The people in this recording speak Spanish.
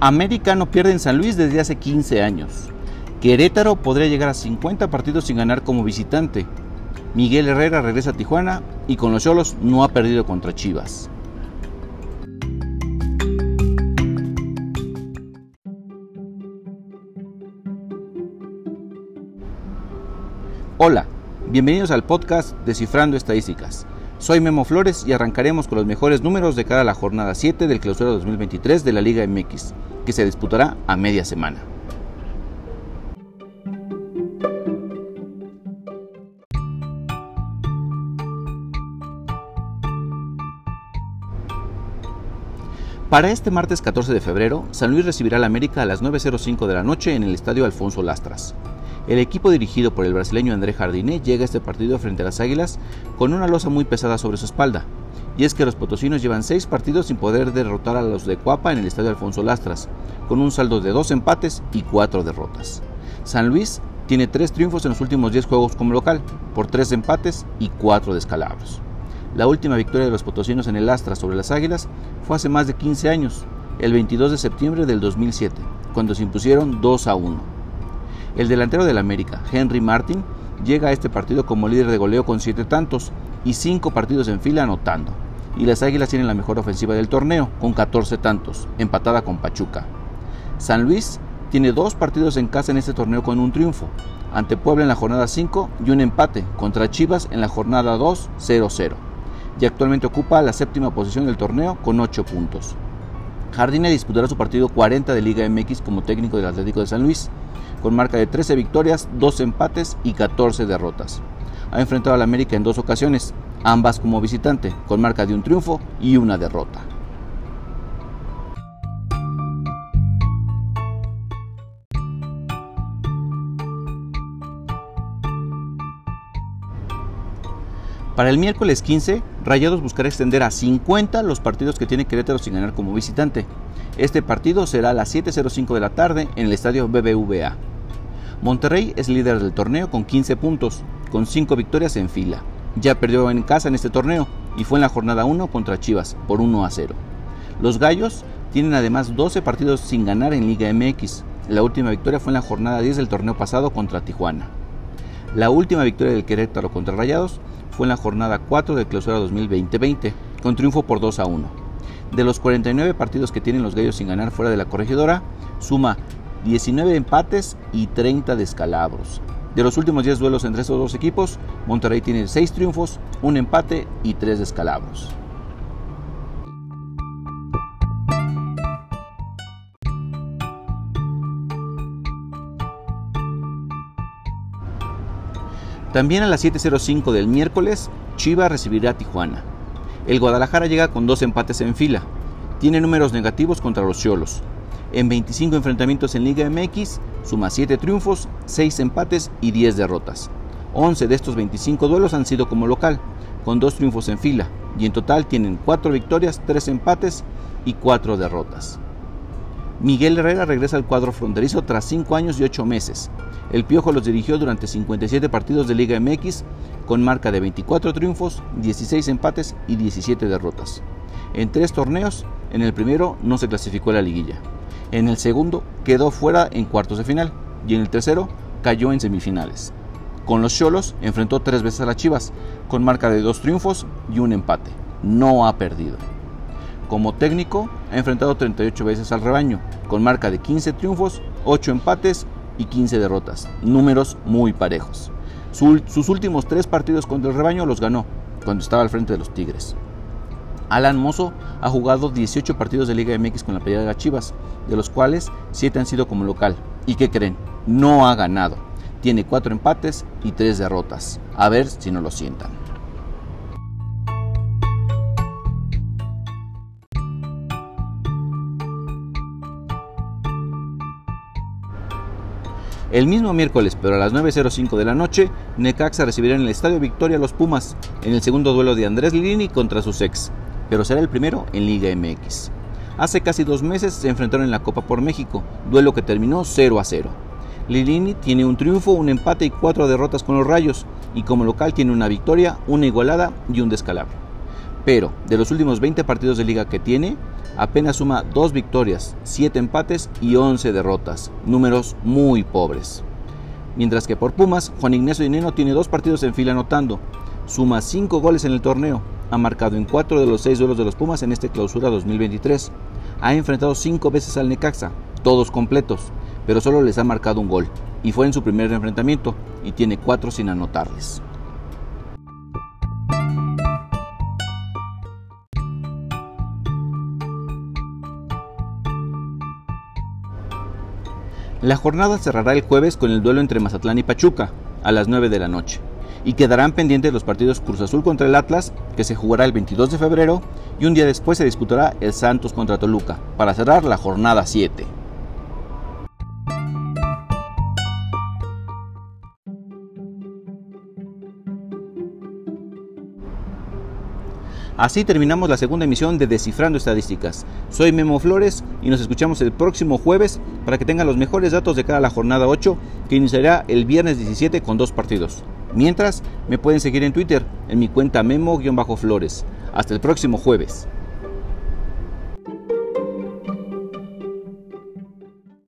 América no pierde en San Luis desde hace 15 años. Querétaro podría llegar a 50 partidos sin ganar como visitante. Miguel Herrera regresa a Tijuana y con los Cholos no ha perdido contra Chivas. Hola, bienvenidos al podcast Descifrando Estadísticas. Soy Memo Flores y arrancaremos con los mejores números de cada la jornada 7 del clausura 2023 de la Liga MX, que se disputará a media semana. Para este martes 14 de febrero, San Luis recibirá al América a las 9.05 de la noche en el Estadio Alfonso Lastras. El equipo dirigido por el brasileño André Jardine llega a este partido frente a las Águilas con una losa muy pesada sobre su espalda. Y es que los potosinos llevan seis partidos sin poder derrotar a los de Cuapa en el estadio Alfonso Lastras, con un saldo de dos empates y cuatro derrotas. San Luis tiene tres triunfos en los últimos diez juegos como local, por tres empates y cuatro descalabros. La última victoria de los potosinos en el Astra sobre las Águilas fue hace más de 15 años, el 22 de septiembre del 2007, cuando se impusieron 2 a 1. El delantero del América, Henry Martin, llega a este partido como líder de goleo con 7 tantos y 5 partidos en fila anotando. Y las Águilas tienen la mejor ofensiva del torneo, con 14 tantos, empatada con Pachuca. San Luis tiene dos partidos en casa en este torneo con un triunfo, ante Puebla en la jornada 5 y un empate contra Chivas en la jornada 2 0-0, y actualmente ocupa la séptima posición del torneo con 8 puntos. Jardine disputará su partido 40 de Liga MX como técnico del Atlético de San Luis, con marca de 13 victorias, 2 empates y 14 derrotas. Ha enfrentado al América en dos ocasiones, ambas como visitante, con marca de un triunfo y una derrota. Para el miércoles 15, Rayados buscará extender a 50 los partidos que tiene Querétaro sin ganar como visitante. Este partido será a las 7.05 de la tarde en el estadio BBVA. Monterrey es líder del torneo con 15 puntos, con 5 victorias en fila. Ya perdió en casa en este torneo y fue en la jornada 1 contra Chivas por 1 a 0. Los Gallos tienen además 12 partidos sin ganar en Liga MX. La última victoria fue en la jornada 10 del torneo pasado contra Tijuana. La última victoria del Querétaro contra Rayados fue en la jornada 4 del clausura 2020, con triunfo por 2 a 1. De los 49 partidos que tienen los Gallos sin ganar fuera de la corregidora, suma 19 empates y 30 descalabros. De los últimos 10 duelos entre estos dos equipos, Monterrey tiene 6 triunfos, un empate y 3 descalabros. También a las 7.05 del miércoles, Chivas recibirá a Tijuana. El Guadalajara llega con dos empates en fila. Tiene números negativos contra los Cholos, en 25 enfrentamientos en Liga MX, suma 7 triunfos, 6 empates y 10 derrotas. 11 de estos 25 duelos han sido como local, con 2 triunfos en fila, y en total tienen 4 victorias, 3 empates y 4 derrotas. Miguel Herrera regresa al cuadro fronterizo tras 5 años y 8 meses. El Piojo los dirigió durante 57 partidos de Liga MX con marca de 24 triunfos, 16 empates y 17 derrotas. En tres torneos, en el primero no se clasificó a la liguilla. En el segundo quedó fuera en cuartos de final y en el tercero cayó en semifinales. Con los Cholos enfrentó tres veces a las Chivas, con marca de dos triunfos y un empate. No ha perdido. Como técnico, ha enfrentado 38 veces al rebaño, con marca de 15 triunfos, 8 empates y 15 derrotas. Números muy parejos. sus últimos tres partidos contra el rebaño los ganó, cuando estaba al frente de los Tigres. Alan Mozo ha jugado 18 partidos de Liga MX con la pelea de Chivas, de los cuales 7 han sido como local. ¿Y qué creen? No ha ganado. Tiene 4 empates y 3 derrotas. A ver si no lo sientan. El mismo miércoles, pero a las 9.05 de la noche, Necaxa recibirá en el Estadio Victoria a los Pumas en el segundo duelo de Andrés Lilini contra sus ex pero será el primero en Liga MX. Hace casi dos meses se enfrentaron en la Copa por México, duelo que terminó 0 a 0. Lilini tiene un triunfo, un empate y cuatro derrotas con los Rayos, y como local tiene una victoria, una igualada y un descalabro. Pero de los últimos 20 partidos de liga que tiene, apenas suma 2 victorias, 7 empates y 11 derrotas, números muy pobres. Mientras que por Pumas, Juan Ignacio Dineno tiene dos partidos en fila anotando, suma 5 goles en el torneo, ha marcado en 4 de los 6 duelos de los Pumas en este clausura 2023, ha enfrentado 5 veces al Necaxa, todos completos, pero solo les ha marcado un gol, y fue en su primer enfrentamiento, y tiene 4 sin anotarles. La jornada cerrará el jueves con el duelo entre Mazatlán y Pachuca, a las 9 de la noche, y quedarán pendientes los partidos Cruz Azul contra el Atlas, que se jugará el 22 de febrero, y un día después se disputará el Santos contra Toluca, para cerrar la jornada 7. Así terminamos la segunda emisión de Descifrando Estadísticas. Soy Memo Flores y nos escuchamos el próximo jueves para que tengan los mejores datos de cara a la jornada 8 que iniciará el viernes 17 con dos partidos. Mientras, me pueden seguir en Twitter en mi cuenta Memo-Flores. Hasta el próximo jueves.